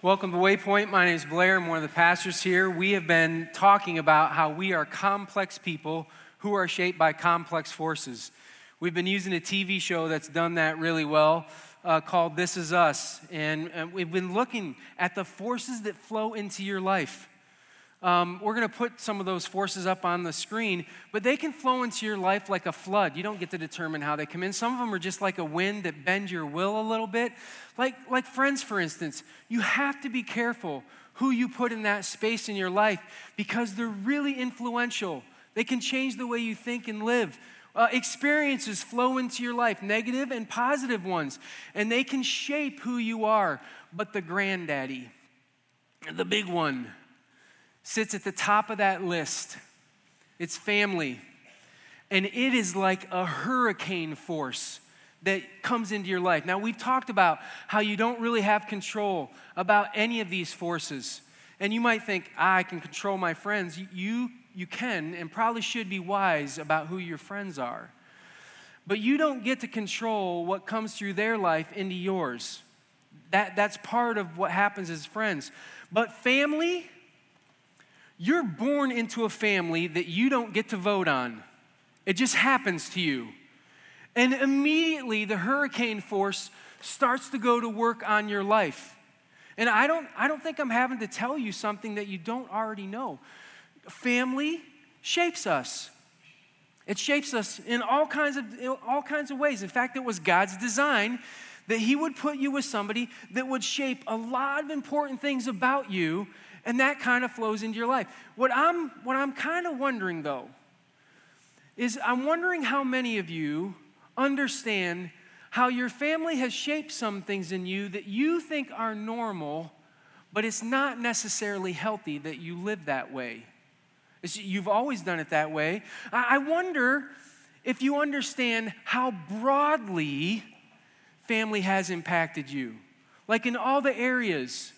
Welcome to Waypoint. My name is Blair. I'm one of the pastors here. We have been talking about how we are complex people who are shaped by complex forces. We've been using a TV show that's done that really well uh, called This Is Us. And, and we've been looking at the forces that flow into your life. Um, we're going to put some of those forces up on the screen, but they can flow into your life like a flood. You don't get to determine how they come in. Some of them are just like a wind that bend your will a little bit. Like, like friends, for instance, you have to be careful who you put in that space in your life because they're really influential. They can change the way you think and live. Uh, experiences flow into your life, negative and positive ones, and they can shape who you are. But the granddaddy, the big one, sits at the top of that list. It's family. And it is like a hurricane force that comes into your life. Now, we've talked about how you don't really have control about any of these forces. And you might think, ah, I can control my friends. You, you can and probably should be wise about who your friends are. But you don't get to control what comes through their life into yours. That, that's part of what happens as friends. But family, you're born into a family that you don't get to vote on, it just happens to you. And immediately the hurricane force starts to go to work on your life. And I don't, I don't think I'm having to tell you something that you don't already know. Family shapes us. It shapes us in all kinds of, all kinds of ways. In fact, it was God's design that He would put you with somebody that would shape a lot of important things about you and that kind of flows into your life. What I'm, what I'm kind of wondering though is I'm wondering how many of you understand how your family has shaped some things in you that you think are normal, but it's not necessarily healthy that you live that way. It's, you've always done it that way. I, I wonder if you understand how broadly family has impacted you. Like in all the areas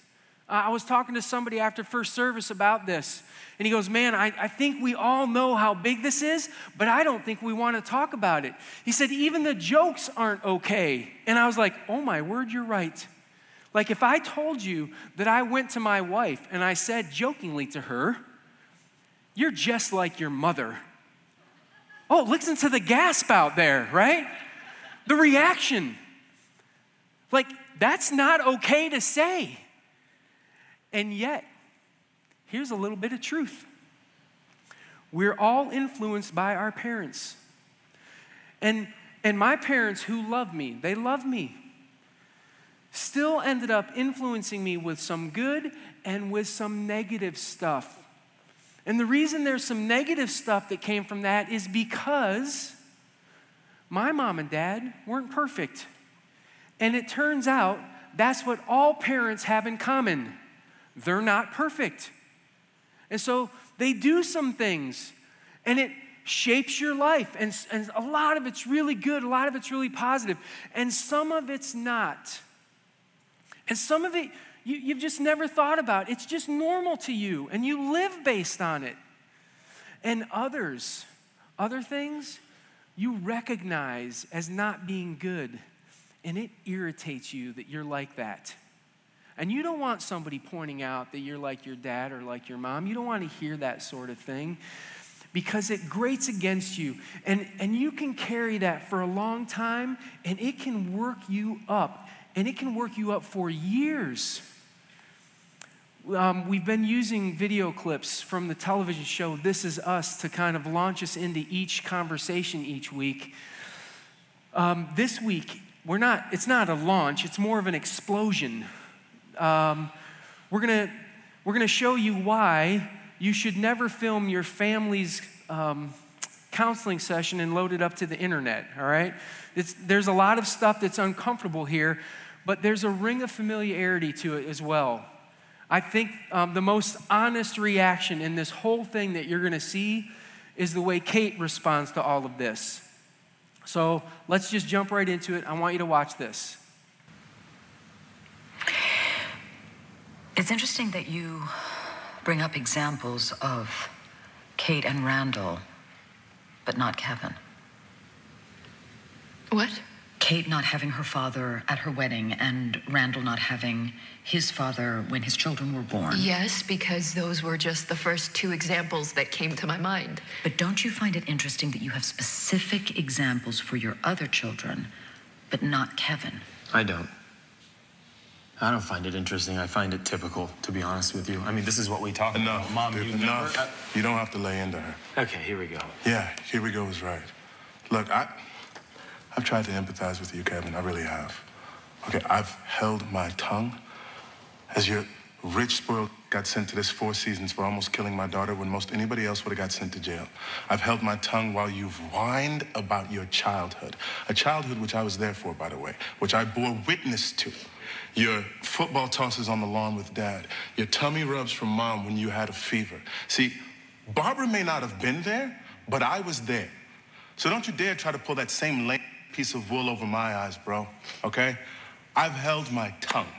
uh, I was talking to somebody after first service about this, and he goes, Man, I, I think we all know how big this is, but I don't think we want to talk about it. He said, Even the jokes aren't okay. And I was like, Oh my word, you're right. Like if I told you that I went to my wife and I said jokingly to her, You're just like your mother. Oh, listen to the gasp out there, right? The reaction. Like, that's not okay to say. And yet, here's a little bit of truth we're all influenced by our parents. And, and my parents, who love me, they love me, still ended up influencing me with some good and with some negative stuff. And the reason there's some negative stuff that came from that is because my mom and dad weren't perfect. And it turns out that's what all parents have in common they're not perfect. And so they do some things, and it shapes your life. And, and a lot of it's really good, a lot of it's really positive, and some of it's not. And some of it you, you've just never thought about. It's just normal to you, and you live based on it. And others, other things, you recognize as not being good, and it irritates you that you're like that. And you don't want somebody pointing out that you're like your dad or like your mom. You don't want to hear that sort of thing because it grates against you. And, and you can carry that for a long time and it can work you up. And it can work you up for years. Um, we've been using video clips from the television show This Is Us to kind of launch us into each conversation each week. Um, this week, we're not, it's not a launch, it's more of an explosion um, we're going we're gonna show you why you should never film your family's um, counseling session and load it up to the internet, all right? It's, there's a lot of stuff that's uncomfortable here, but there's a ring of familiarity to it as well. I think um, the most honest reaction in this whole thing that you're going to see is the way Kate responds to all of this. So let's just jump right into it. I want you to watch this. It's interesting that you bring up examples of Kate and Randall, but not Kevin. What? Kate not having her father at her wedding and Randall not having his father when his children were born. Yes, because those were just the first two examples that came to my mind. But don't you find it interesting that you have specific examples for your other children, but not Kevin? I don't. I don't find it interesting. I find it typical, to be honest with you. I mean, this is what we talk Enough. about. Mom, dude, you enough. never... You don't have to lay into her. Okay, here we go. Yeah, here we go is right. Look, I, I've tried to empathize with you, Kevin. I really have. Okay, I've held my tongue as your rich, spoiled got sent to this four seasons for almost killing my daughter when most anybody else would have got sent to jail. I've held my tongue while you've whined about your childhood, a childhood which I was there for, by the way, which I bore witness to. Your football tosses on the lawn with dad, your tummy rubs from mom when you had a fever. See, Barbara may not have been there, but I was there. So don't you dare try to pull that same lame piece of wool over my eyes, bro, okay? I've held my tongue,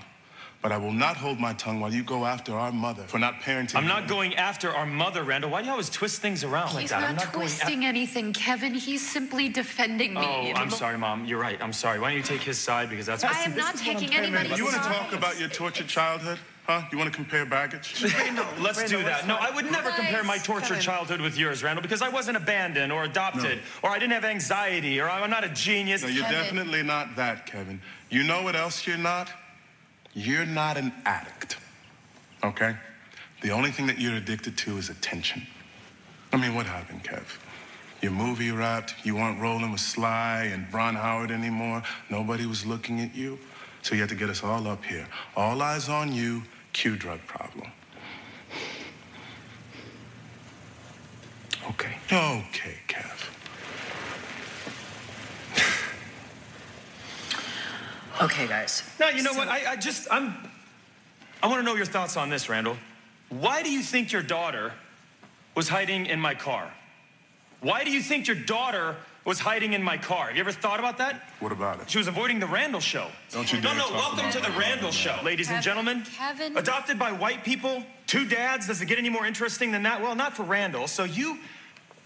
but I will not hold my tongue while you go after our mother for not parenting. I'm you. not going after our mother, Randall. Why do you always twist things around like He's that? not, I'm not going twisting anything, Kevin. He's simply defending me. Oh, I'm sorry, Mom. You're right. I'm sorry. Why don't you take his side? Because that's what I am not taking anybody's side. You want to talk about your tortured childhood? Huh? You want to compare baggage? Let's do that. No, I would never Guys, compare my tortured Kevin. childhood with yours, Randall, because I wasn't abandoned or adopted, or I didn't have anxiety, or I'm not a genius. No, you're Kevin. definitely not that, Kevin. You know what else you're not? You're not an addict. Okay? The only thing that you're addicted to is attention. I mean, what happened, Kev? Your movie wrapped, you weren't rolling with Sly and Ron Howard anymore. Nobody was looking at you. So you had to get us all up here. All eyes on you, cue drug problem. Okay. Okay, Kev. Okay, guys. No, you know what? I, I just, I'm, I want to know your thoughts on this, Randall. Why do you think your daughter was hiding in my car? Why do you think your daughter was hiding in my car? Have you ever thought about that? What about it? She was avoiding the Randall show. Don't you No, dare no, talk welcome to the Randall show. Ladies and gentlemen, Kevin. adopted by white people, two dads, does it get any more interesting than that? Well, not for Randall. So you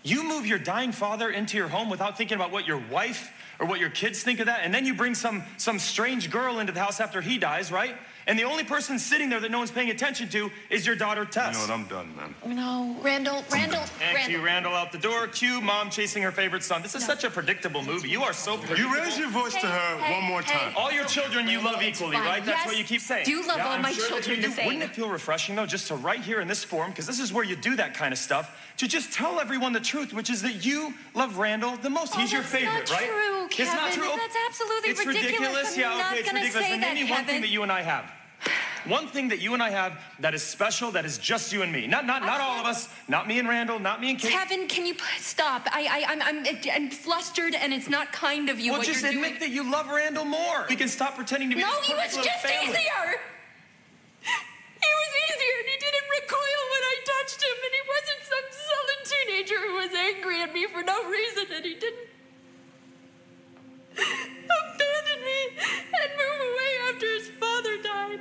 you move your dying father into your home without thinking about what your wife or what your kids think of that, and then you bring some some strange girl into the house after he dies, right? And the only person sitting there that no one's paying attention to is your daughter Tess. You know what? I'm done, man. No, Randall, Randall, and Randall. cue Randall out the door. Cue mom chasing her favorite son. This is such a predictable movie. You are so predictable. You raise your voice to her Hey, one more hey, time. All your children you love It's equally, fine. right? That's Yes, what you keep saying. do love all I'm my sure that children you the do. same. Wouldn't it feel refreshing though, just to right here in this forum, because this is where you do that kind of stuff, to just tell everyone the truth, which is that you love Randall the most. Oh, He's your favorite, right? true, It's not Kevin. true. That's absolutely it's ridiculous. I'm Yeah, not okay, it's ridiculous. that, name me one thing that you and I have. One thing that you and I have that is special, that is just you and me. Not not not all of us. Not me and Randall. Not me and Kate. Kevin, can you stop? I, I, I'm, I'm, I'm flustered, and it's not kind of you. well, what just you're admit doing. that you love Randall more. We can stop pretending to be No, this he was just family. easier. Teenager who was angry at me for no reason, and he didn't abandon me and move away after his father died.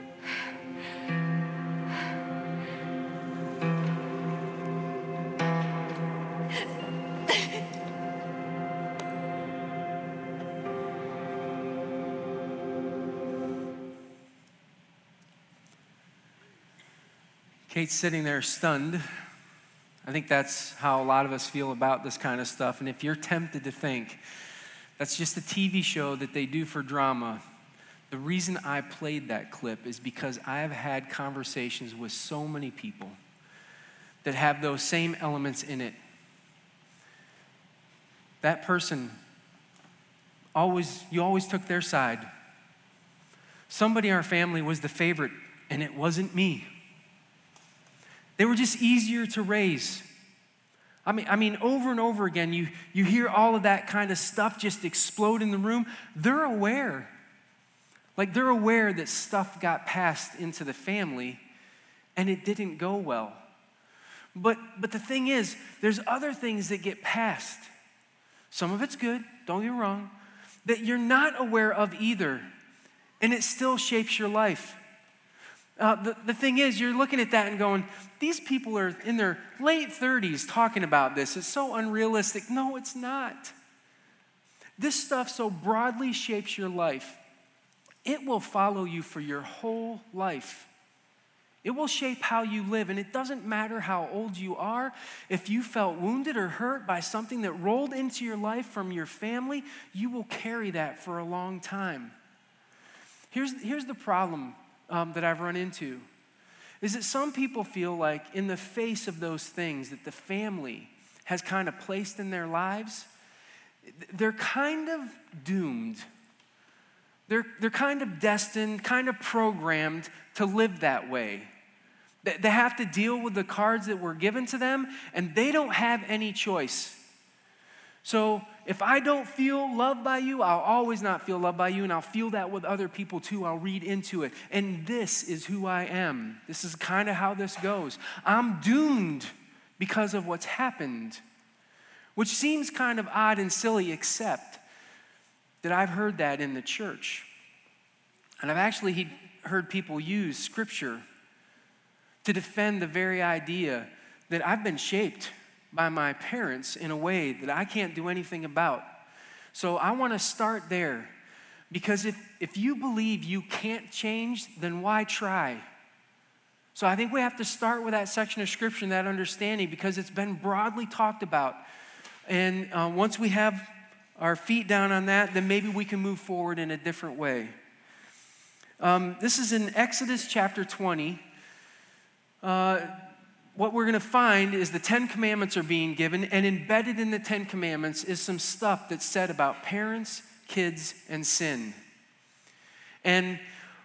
Kate's sitting there stunned. I think that's how a lot of us feel about this kind of stuff. And if you're tempted to think that's just a TV show that they do for drama, the reason I played that clip is because I've had conversations with so many people that have those same elements in it. That person always, you always took their side. Somebody in our family was the favorite, and it wasn't me. They were just easier to raise. I mean, I mean, over and over again, you, you hear all of that kind of stuff just explode in the room. They're aware. Like, they're aware that stuff got passed into the family and it didn't go well. But, but the thing is, there's other things that get passed. Some of it's good, don't get wrong, that you're not aware of either, and it still shapes your life. Uh, the, the thing is, you're looking at that and going, these people are in their late 30s talking about this. It's so unrealistic. No, it's not. this stuff so broadly shapes your life, it will follow you for your whole life. It will shape how you live, and it doesn't matter how old you are. If you felt wounded or hurt by something that rolled into your life from your family, you will carry that for a long time. Here's, here's the problem um, that I've run into is that some people feel like, in the face of those things that the family has kind of placed in their lives, they're kind of doomed. They're, they're kind of destined, kind of programmed to live that way. They have to deal with the cards that were given to them, and they don't have any choice. So if I don't feel loved by you, I'll always not feel loved by you, and I'll feel that with other people too. I'll read into it. And this is who I am. This is kind of how this goes. I'm doomed because of what's happened, which seems kind of odd and silly, except that I've heard that in the church. And I've actually heard people use scripture to defend the very idea that I've been shaped by my parents in a way that I can't do anything about. So I want to start there because if, if you believe you can't change, then why try? So I think we have to start with that section of scripture that understanding because it's been broadly talked about. And uh, once we have our feet down on that, then maybe we can move forward in a different way. Um, this is in Exodus chapter 20. Uh, what we're going to find is the Ten Commandments are being given, and embedded in the Ten Commandments is some stuff that's said about parents, kids, and sin. And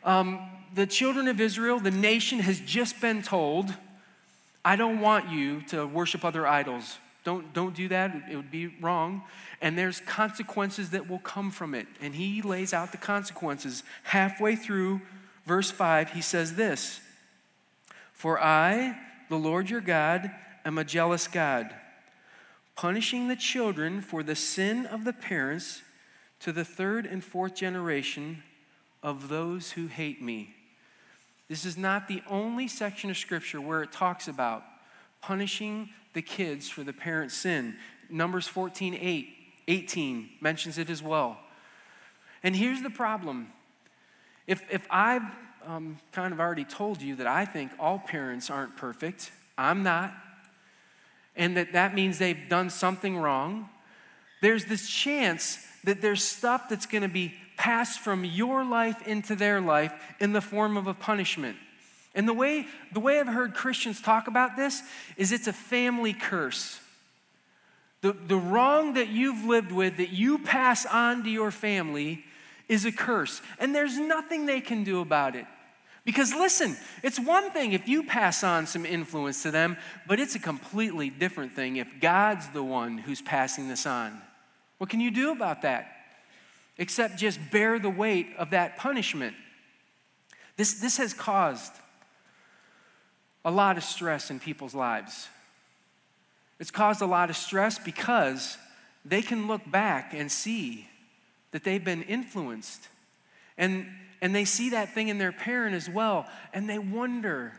um, the children of Israel, the nation, has just been told, I don't want you to worship other idols. Don't, don't do that, it would be wrong. And there's consequences that will come from it. And he lays out the consequences. Halfway through verse 5, he says this for I, the Lord your God, am a jealous God, punishing the children for the sin of the parents to the third and fourth generation of those who hate me. This is not the only section of scripture where it talks about punishing the kids for the parents' sin. Numbers 14, 8, 18 mentions it as well. And here's the problem. If, if I've um, kind of already told you that I think all parents aren't perfect. I'm not. And that that means they've done something wrong. There's this chance that there's stuff that's going to be passed from your life into their life in the form of a punishment. And the way, the way I've heard Christians talk about this is it's a family curse. The, the wrong that you've lived with that you pass on to your family is a curse. And there's nothing they can do about it. Because listen, it's one thing if you pass on some influence to them, but it's a completely different thing if God's the one who's passing this on. What can you do about that? Except just bear the weight of that punishment. This, this has caused a lot of stress in people's lives. It's caused a lot of stress because they can look back and see that they've been influenced. And, and they see that thing in their parent as well. And they wonder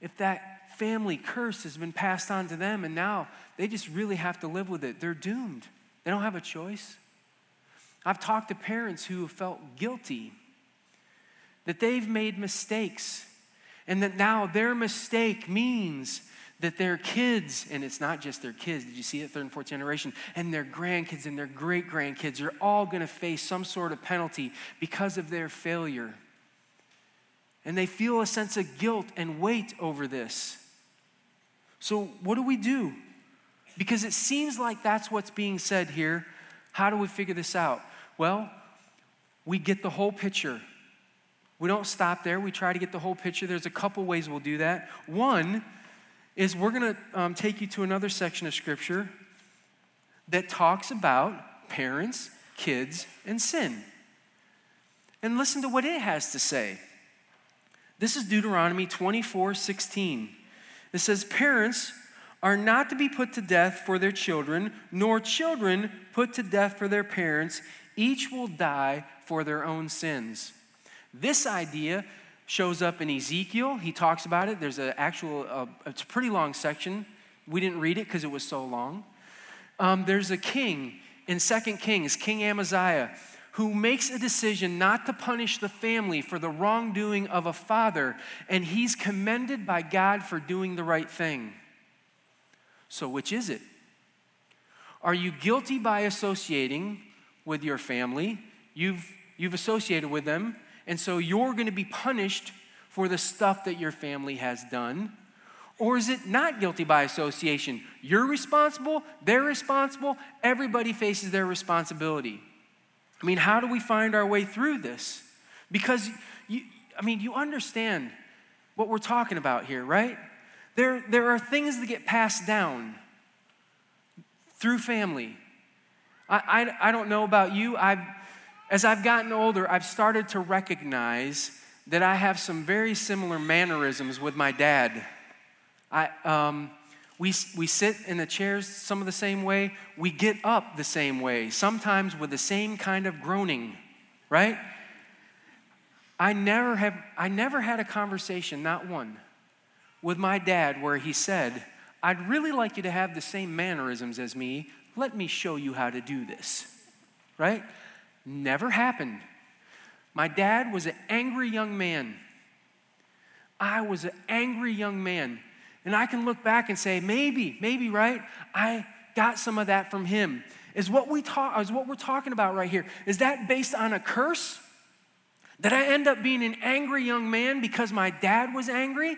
if that family curse has been passed on to them. And now they just really have to live with it. They're doomed, they don't have a choice. I've talked to parents who have felt guilty that they've made mistakes and that now their mistake means that their kids, and it's not just their kids, did you see it, third and fourth generation, and their grandkids and their great grandkids are all going to face some sort of penalty because of their failure. And they feel a sense of guilt and weight over this. So, what do we do? Because it seems like that's what's being said here. How do we figure this out? Well, we get the whole picture. We don't stop there. We try to get the whole picture. There's a couple ways we'll do that. One, is we're going to um, take you to another section of scripture that talks about parents, kids, and sin. And listen to what it has to say. This is Deuteronomy 24 16. It says, Parents are not to be put to death for their children, nor children put to death for their parents. Each will die for their own sins. This idea shows up in Ezekiel. He talks about it. There's an actual, uh, it's a pretty long section. We didn't read it because it was so long. Um, there's a king in 2 Kings, King Amaziah, who makes a decision not to punish the family for the wrongdoing of a father, and he's commended by God for doing the right thing. So, which is it? Are you guilty by associating with your family? You've, you've associated with them, and so you're going to be punished for the stuff that your family has done. Or is it not guilty by association? You're responsible, they're responsible, everybody faces their responsibility. I mean, how do we find our way through this? Because, you, I mean, you understand what we're talking about here, right? There, there are things that get passed down through family. I, I, I don't know about you. I've, as I've gotten older, I've started to recognize that I have some very similar mannerisms with my dad. I, um, we, we sit in the chairs some of the same way. We get up the same way, sometimes with the same kind of groaning, right? I never have I never had a conversation, not one, with my dad where he said, I'd really like you to have the same mannerisms as me. Let me show you how to do this. Right? Never happened. My dad was an angry young man. I was an angry young man. And I can look back and say, maybe, maybe, right? I got some of that from him. Is what we talk is what we're talking about right here. Is that based on a curse? Did I end up being an angry young man because my dad was angry?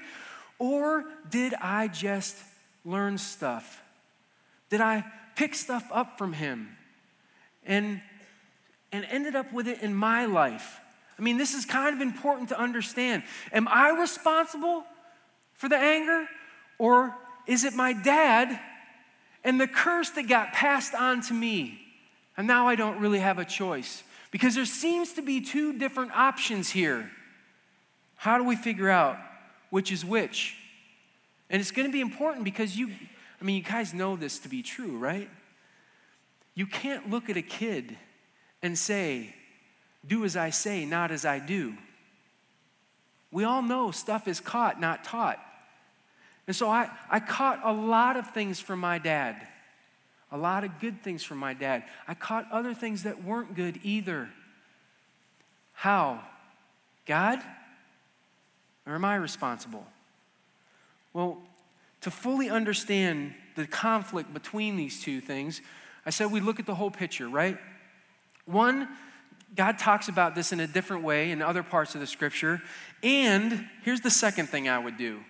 Or did I just learn stuff? Did I pick stuff up from him and, and ended up with it in my life? I mean, this is kind of important to understand. Am I responsible for the anger? Or is it my dad and the curse that got passed on to me? And now I don't really have a choice. Because there seems to be two different options here. How do we figure out which is which? And it's going to be important because you, I mean, you guys know this to be true, right? You can't look at a kid and say, do as I say, not as I do. We all know stuff is caught, not taught. And so I, I caught a lot of things from my dad, a lot of good things from my dad. I caught other things that weren't good either. How? God? Or am I responsible? Well, to fully understand the conflict between these two things, I said we look at the whole picture, right? One, God talks about this in a different way in other parts of the scripture. And here's the second thing I would do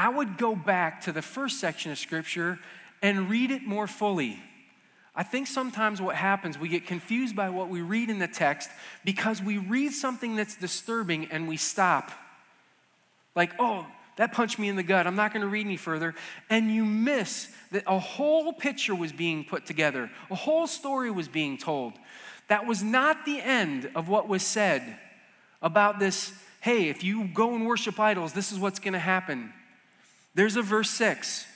I would go back to the first section of Scripture and read it more fully. I think sometimes what happens, we get confused by what we read in the text because we read something that's disturbing and we stop. Like, oh, that punched me in the gut. I'm not going to read any further. And you miss that a whole picture was being put together, a whole story was being told. That was not the end of what was said about this hey, if you go and worship idols, this is what's going to happen. There's a verse 6.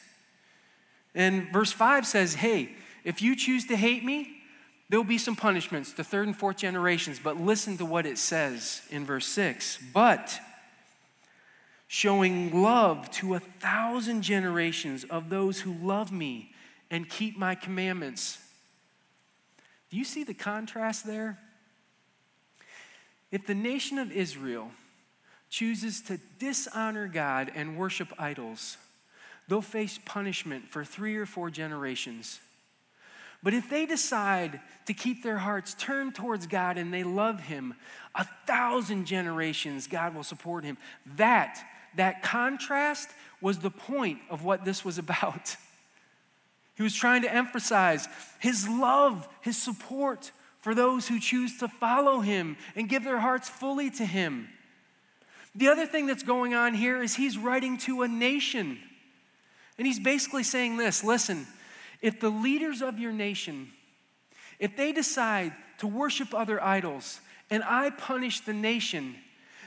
And verse 5 says, Hey, if you choose to hate me, there'll be some punishments to third and fourth generations. But listen to what it says in verse 6. But showing love to a thousand generations of those who love me and keep my commandments. Do you see the contrast there? If the nation of Israel chooses to dishonor God and worship idols, they'll face punishment for three or four generations. But if they decide to keep their hearts turned towards God and they love Him, a thousand generations God will support Him. That, that contrast was the point of what this was about. He was trying to emphasize His love, His support for those who choose to follow Him and give their hearts fully to Him. The other thing that's going on here is he's writing to a nation. And he's basically saying this listen, if the leaders of your nation, if they decide to worship other idols and I punish the nation,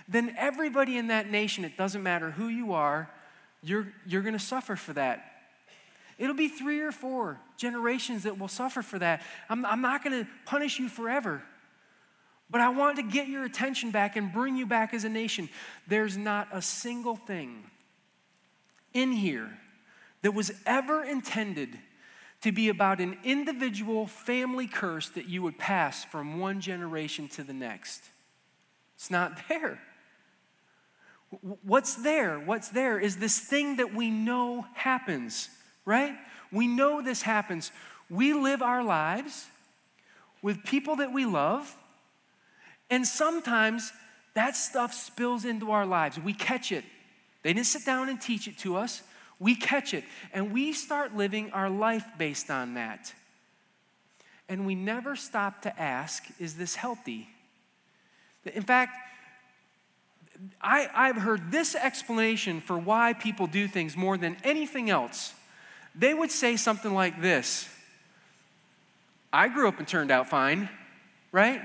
then everybody in that nation, it doesn't matter who you are, you're, you're going to suffer for that. It'll be three or four generations that will suffer for that. I'm, I'm not going to punish you forever. But I want to get your attention back and bring you back as a nation. There's not a single thing in here that was ever intended to be about an individual family curse that you would pass from one generation to the next. It's not there. What's there? What's there is this thing that we know happens, right? We know this happens. We live our lives with people that we love, and sometimes that stuff spills into our lives. We catch it. They didn't sit down and teach it to us. We catch it, and we start living our life based on that. And we never stop to ask, is this healthy? In fact, I, I've heard this explanation for why people do things more than anything else. They would say something like this I grew up and turned out fine, right?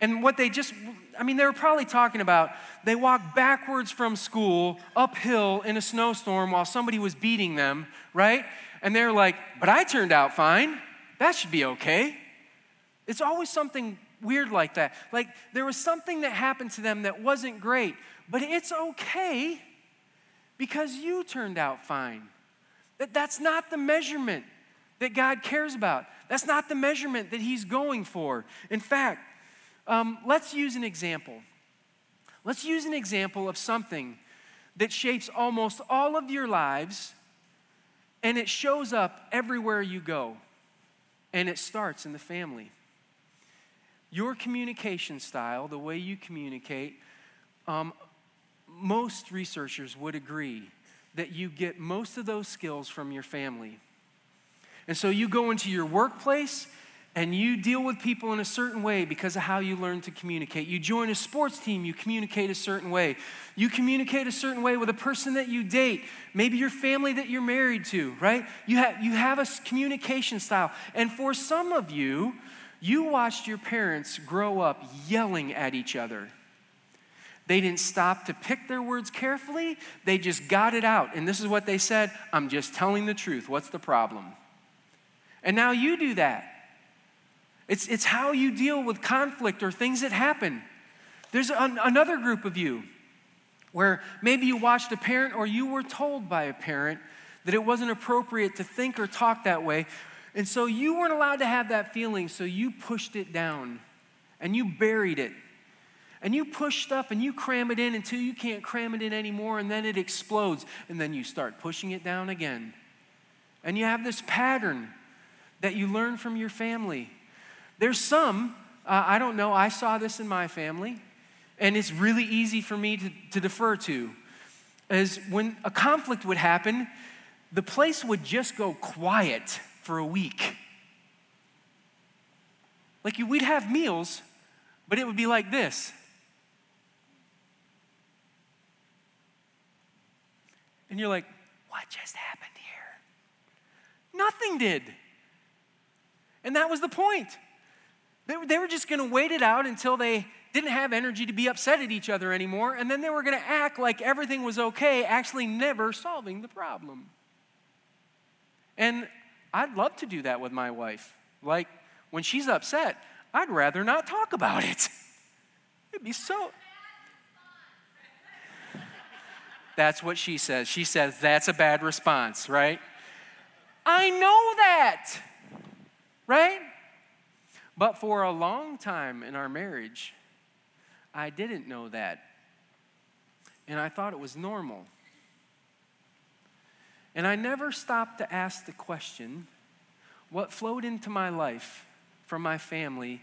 And what they just, I mean, they were probably talking about they walked backwards from school uphill in a snowstorm while somebody was beating them, right? And they're like, but I turned out fine. That should be okay. It's always something weird like that. Like there was something that happened to them that wasn't great, but it's okay because you turned out fine. That that's not the measurement that God cares about. That's not the measurement that He's going for. In fact, um, let's use an example. Let's use an example of something that shapes almost all of your lives and it shows up everywhere you go. And it starts in the family. Your communication style, the way you communicate, um, most researchers would agree that you get most of those skills from your family. And so you go into your workplace and you deal with people in a certain way because of how you learn to communicate. You join a sports team, you communicate a certain way. You communicate a certain way with a person that you date, maybe your family that you're married to, right? You have, you have a communication style. And for some of you, you watched your parents grow up yelling at each other. They didn't stop to pick their words carefully, they just got it out. And this is what they said I'm just telling the truth. What's the problem? And now you do that. It's, it's how you deal with conflict or things that happen. There's an, another group of you where maybe you watched a parent or you were told by a parent that it wasn't appropriate to think or talk that way, and so you weren't allowed to have that feeling, so you pushed it down and you buried it. And you push stuff and you cram it in until you can't cram it in anymore, and then it explodes. And then you start pushing it down again. And you have this pattern that you learn from your family. There's some, uh, I don't know, I saw this in my family, and it's really easy for me to, to defer to. Is when a conflict would happen, the place would just go quiet for a week. Like we'd have meals, but it would be like this. And you're like, what just happened here? Nothing did. And that was the point. They were, they were just going to wait it out until they didn't have energy to be upset at each other anymore, and then they were going to act like everything was okay, actually never solving the problem. And I'd love to do that with my wife. Like, when she's upset, I'd rather not talk about it. It'd be so. That's what she says. She says, that's a bad response, right? I know that, right? But for a long time in our marriage, I didn't know that. And I thought it was normal. And I never stopped to ask the question what flowed into my life from my family,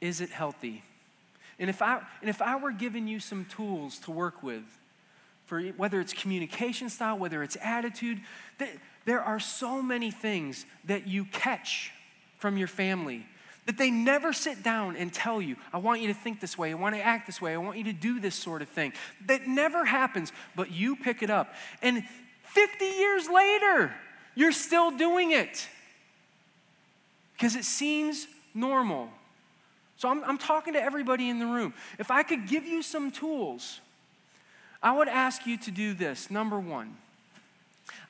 is it healthy? And if I, and if I were giving you some tools to work with, for whether it's communication style, whether it's attitude, there are so many things that you catch from your family that they never sit down and tell you, I want you to think this way, I want to act this way, I want you to do this sort of thing. That never happens, but you pick it up. And 50 years later, you're still doing it because it seems normal. So I'm, I'm, talking to everybody in the room. If I could give you some tools, I would ask you to do this. Number one,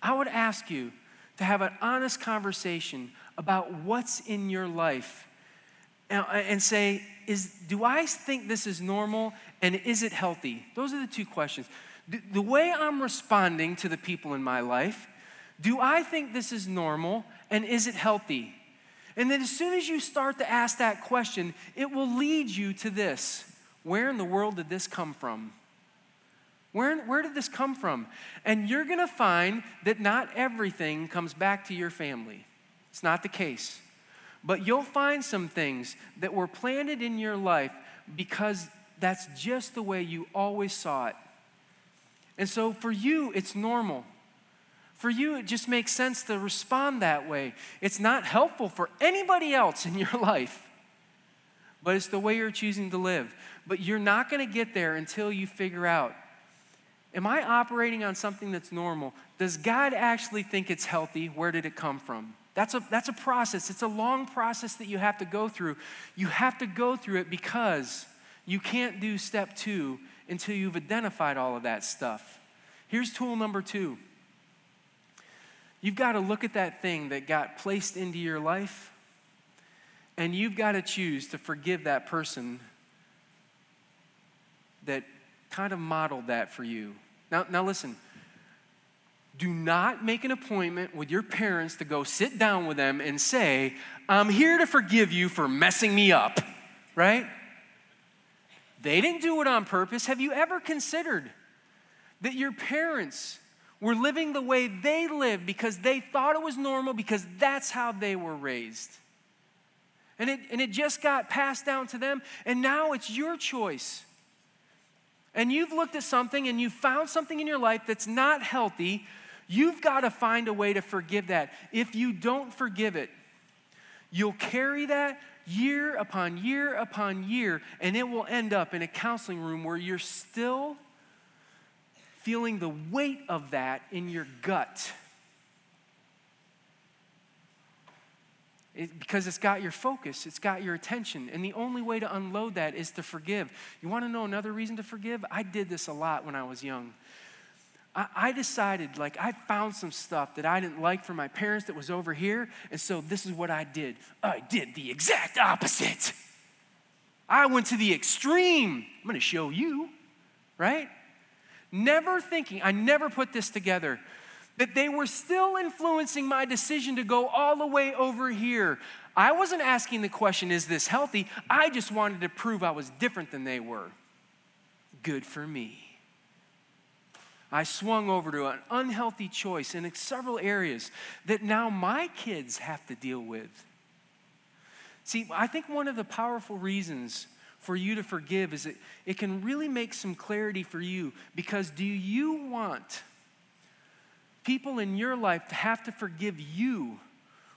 I would ask you to have an honest conversation about what's in your life and, and say, is, do I think this is normal and is it healthy? Those are the two questions the way I'm responding to the people in my life, do I think this is normal And is it healthy? And then as soon as you start to ask that question, it will lead you to this Where in the world did this come from? Where, where did this come from? And you're gonna find that not everything comes back to your family. It's not the case. But you'll find some things that were planted in your life because that's just the way you always saw it. And so for you, it's normal. For you, it just makes sense to respond that way. It's not helpful for anybody else in your life, but it's the way you're choosing to live. But you're not going to get there until you figure out Am I operating on something that's normal? Does God actually think it's healthy? Where did it come from? That's a, that's a process. It's a long process that you have to go through. You have to go through it because you can't do step two until you've identified all of that stuff. Here's tool number two you've got to look at that thing that got placed into your life, and you've got to choose to forgive that person that kind of modeled that for you. Now, now listen. Do not make an appointment with your parents to go sit down with them and say, I'm here to forgive you for messing me up, right? They didn't do it on purpose. Have you ever considered that your parents were living the way they lived because they thought it was normal because that's how they were raised? And it, and it just got passed down to them, and now it's your choice and you've looked at something and you found something in your life that's not healthy, you've got to find a way to forgive that. If you don't forgive it, you'll carry that year upon year upon year, and it will end up in a counseling room where you're still feeling the weight of that in your gut. It, because it's got your focus, it's got your attention. And the only way to unload that is to forgive. You want to know another reason to forgive? I did this a lot when I was young. I, I decided, like, I found some stuff that I didn't like from my parents that was over here. And so this is what I did I did the exact opposite. I went to the extreme. I'm going to show you, right? Never thinking, I never put this together that they were still influencing my decision to go all the way over here. I wasn't asking the question, is this healthy? I just wanted to prove I was different than they were. Good for me. I swung over to an unhealthy choice in several areas that now my kids have to deal with. See, I think one of the powerful reasons for you to forgive is that it can really make some clarity for you because do you want people in your life have to forgive you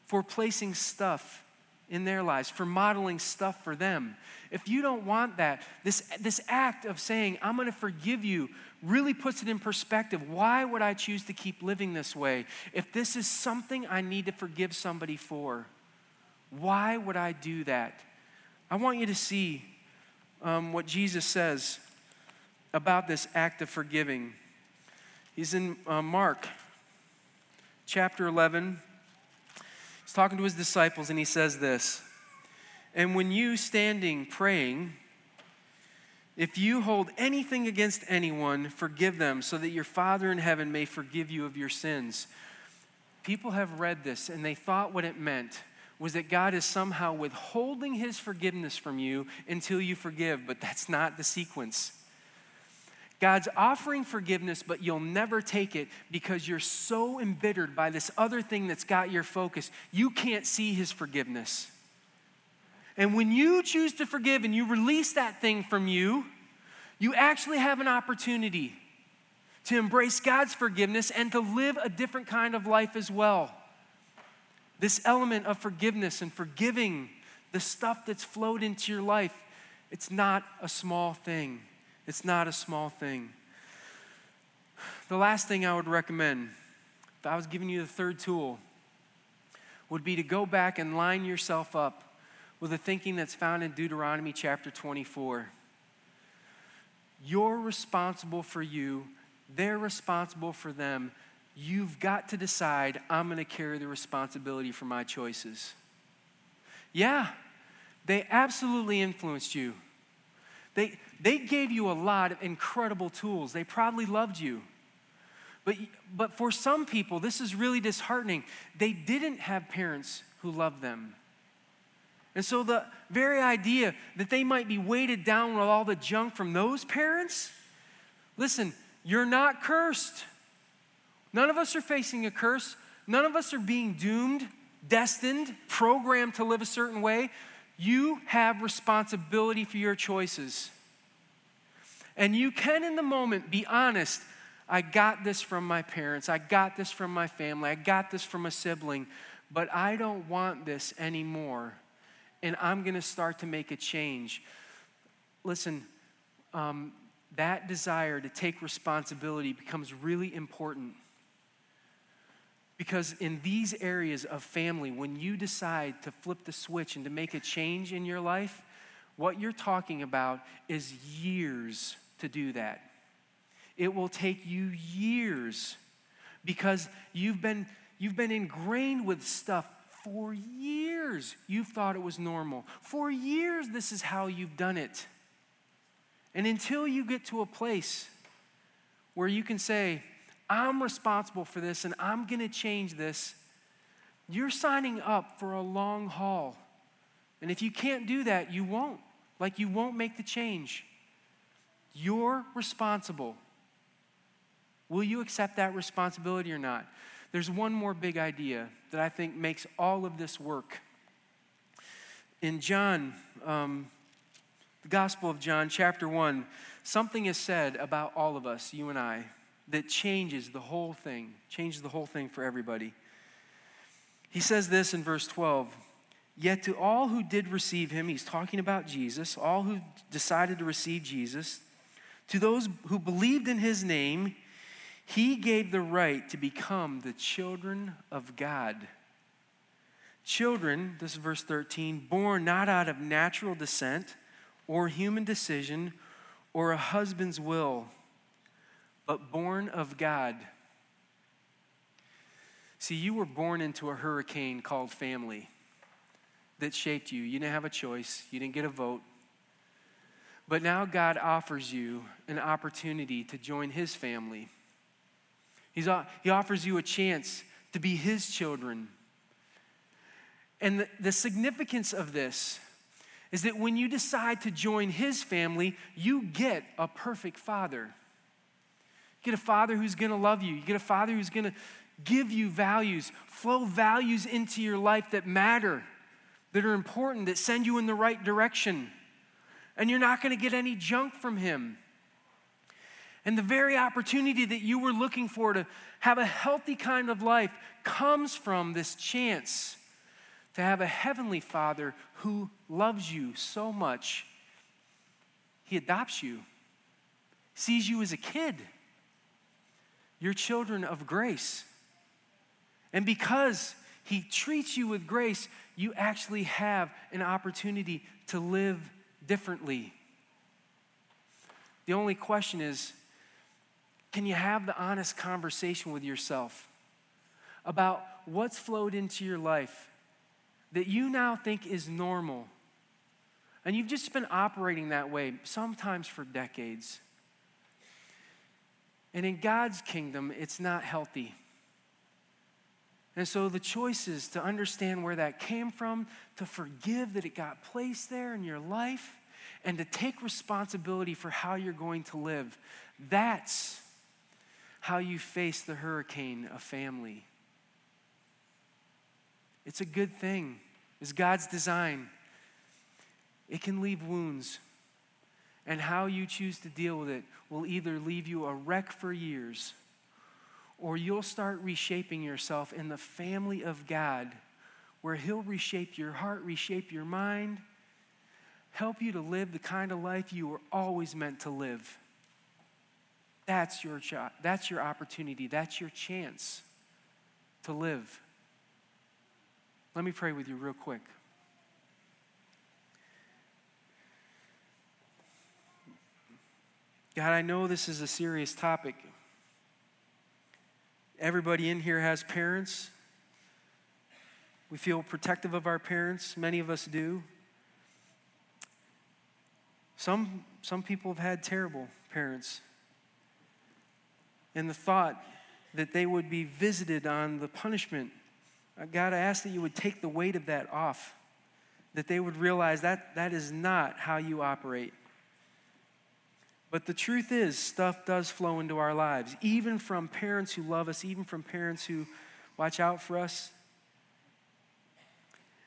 for placing stuff in their lives, for modeling stuff for them. If you don't want that, this, this act of saying, I'm gonna forgive you, really puts it in perspective. Why would I choose to keep living this way? If this is something I need to forgive somebody for, why would I do that? I want you to see um, what Jesus says about this act of forgiving. He's in uh, Mark chapter 11. He's talking to his disciples and he says this And when you standing praying, if you hold anything against anyone, forgive them, so that your Father in heaven may forgive you of your sins. People have read this and they thought what it meant was that God is somehow withholding his forgiveness from you until you forgive, but that's not the sequence. God's offering forgiveness, but you'll never take it because you're so embittered by this other thing that's got your focus. You can't see His forgiveness. And when you choose to forgive and you release that thing from you, you actually have an opportunity to embrace God's forgiveness and to live a different kind of life as well. This element of forgiveness and forgiving the stuff that's flowed into your life, it's not a small thing. It's not a small thing. The last thing I would recommend, if I was giving you the third tool, would be to go back and line yourself up with the thinking that's found in Deuteronomy chapter 24. You're responsible for you, they're responsible for them. You've got to decide, I'm going to carry the responsibility for my choices. Yeah, they absolutely influenced you. They, they gave you a lot of incredible tools. They probably loved you. But, but for some people, this is really disheartening. They didn't have parents who loved them. And so, the very idea that they might be weighted down with all the junk from those parents, listen, you're not cursed. None of us are facing a curse. None of us are being doomed, destined, programmed to live a certain way. You have responsibility for your choices. And you can, in the moment, be honest. I got this from my parents. I got this from my family. I got this from a sibling. But I don't want this anymore. And I'm going to start to make a change. Listen, um, that desire to take responsibility becomes really important. Because in these areas of family, when you decide to flip the switch and to make a change in your life, what you're talking about is years to do that. It will take you years because you've been, you've been ingrained with stuff for years. You've thought it was normal. For years, this is how you've done it. And until you get to a place where you can say, I'm responsible for this and I'm going to change this, you're signing up for a long haul. And if you can't do that, you won't. Like, you won't make the change. You're responsible. Will you accept that responsibility or not? There's one more big idea that I think makes all of this work. In John, um, the Gospel of John, chapter 1, something is said about all of us, you and I, that changes the whole thing, changes the whole thing for everybody. He says this in verse 12 Yet to all who did receive him, he's talking about Jesus, all who decided to receive Jesus, to those who believed in his name, he gave the right to become the children of God. Children, this is verse 13, born not out of natural descent or human decision or a husband's will but born of God. See, you were born into a hurricane called family that shaped you. You didn't have a choice, you didn't get a vote. But now God offers you an opportunity to join His family. He's, he offers you a chance to be His children. And the, the significance of this is that when you decide to join His family, you get a perfect father. You get a father who's to love you. You get a father who's to give you values, flow values into your life that matter, that are important, that send you in the right direction. And you're not going to get any junk from him. And the very opportunity that you were looking for to have a healthy kind of life comes from this chance to have a heavenly father who loves you so much. He adopts you, sees you as a kid. You're children of grace. And because He treats you with grace, you actually have an opportunity to live differently. The only question is can you have the honest conversation with yourself about what's flowed into your life that you now think is normal? And you've just been operating that way, sometimes for decades. And in God's kingdom, it's not healthy. And so the choice is to understand where that came from, to forgive that it got placed there in your life, and to take responsibility for how you're going to live. That's how you face the hurricane of family. It's a good thing. It's God's design. It can leave wounds and how you choose to deal with it will either leave you a wreck for years or you'll start reshaping yourself in the family of God where He'll reshape your heart, reshape your mind, help you to live the kind of life you were always meant to live. That's your, cho- that's your opportunity, that's your chance to live. Let me pray with you real quick. God, I know this is a serious topic. Everybody in here has parents. We feel protective of our parents, many of us do. Some, some people have had terrible parents. And the thought that they would be visited on the punishment. Uh, God, I ask that you would take the weight of that off, that they would realize that that is not how you operate. But the truth is, stuff does flow into our lives, even from parents who love us, even from parents who watch out for us.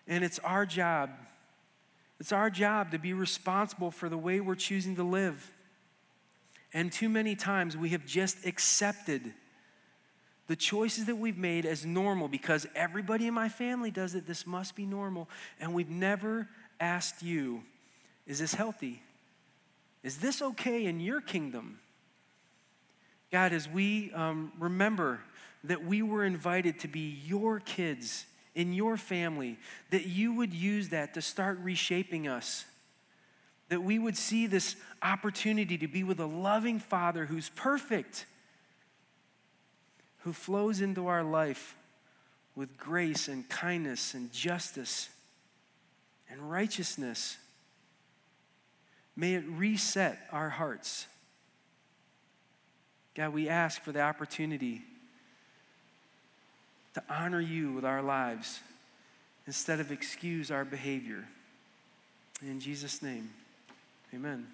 And it's our job, it's our job to be responsible for the way we're choosing to live. And too many times we have just accepted the choices that we've made as normal because everybody in my family does it. This must be normal. And we've never asked you, is this healthy? Is this okay in your kingdom? God, as we um, remember that we were invited to be your kids in your family, that you would use that to start reshaping us. That we would see this opportunity to be with a loving Father who's perfect, who flows into our life with grace and kindness and justice and righteousness. May it reset our hearts. God, we ask for the opportunity to honor you with our lives instead of excuse our behavior. In Jesus' name, amen.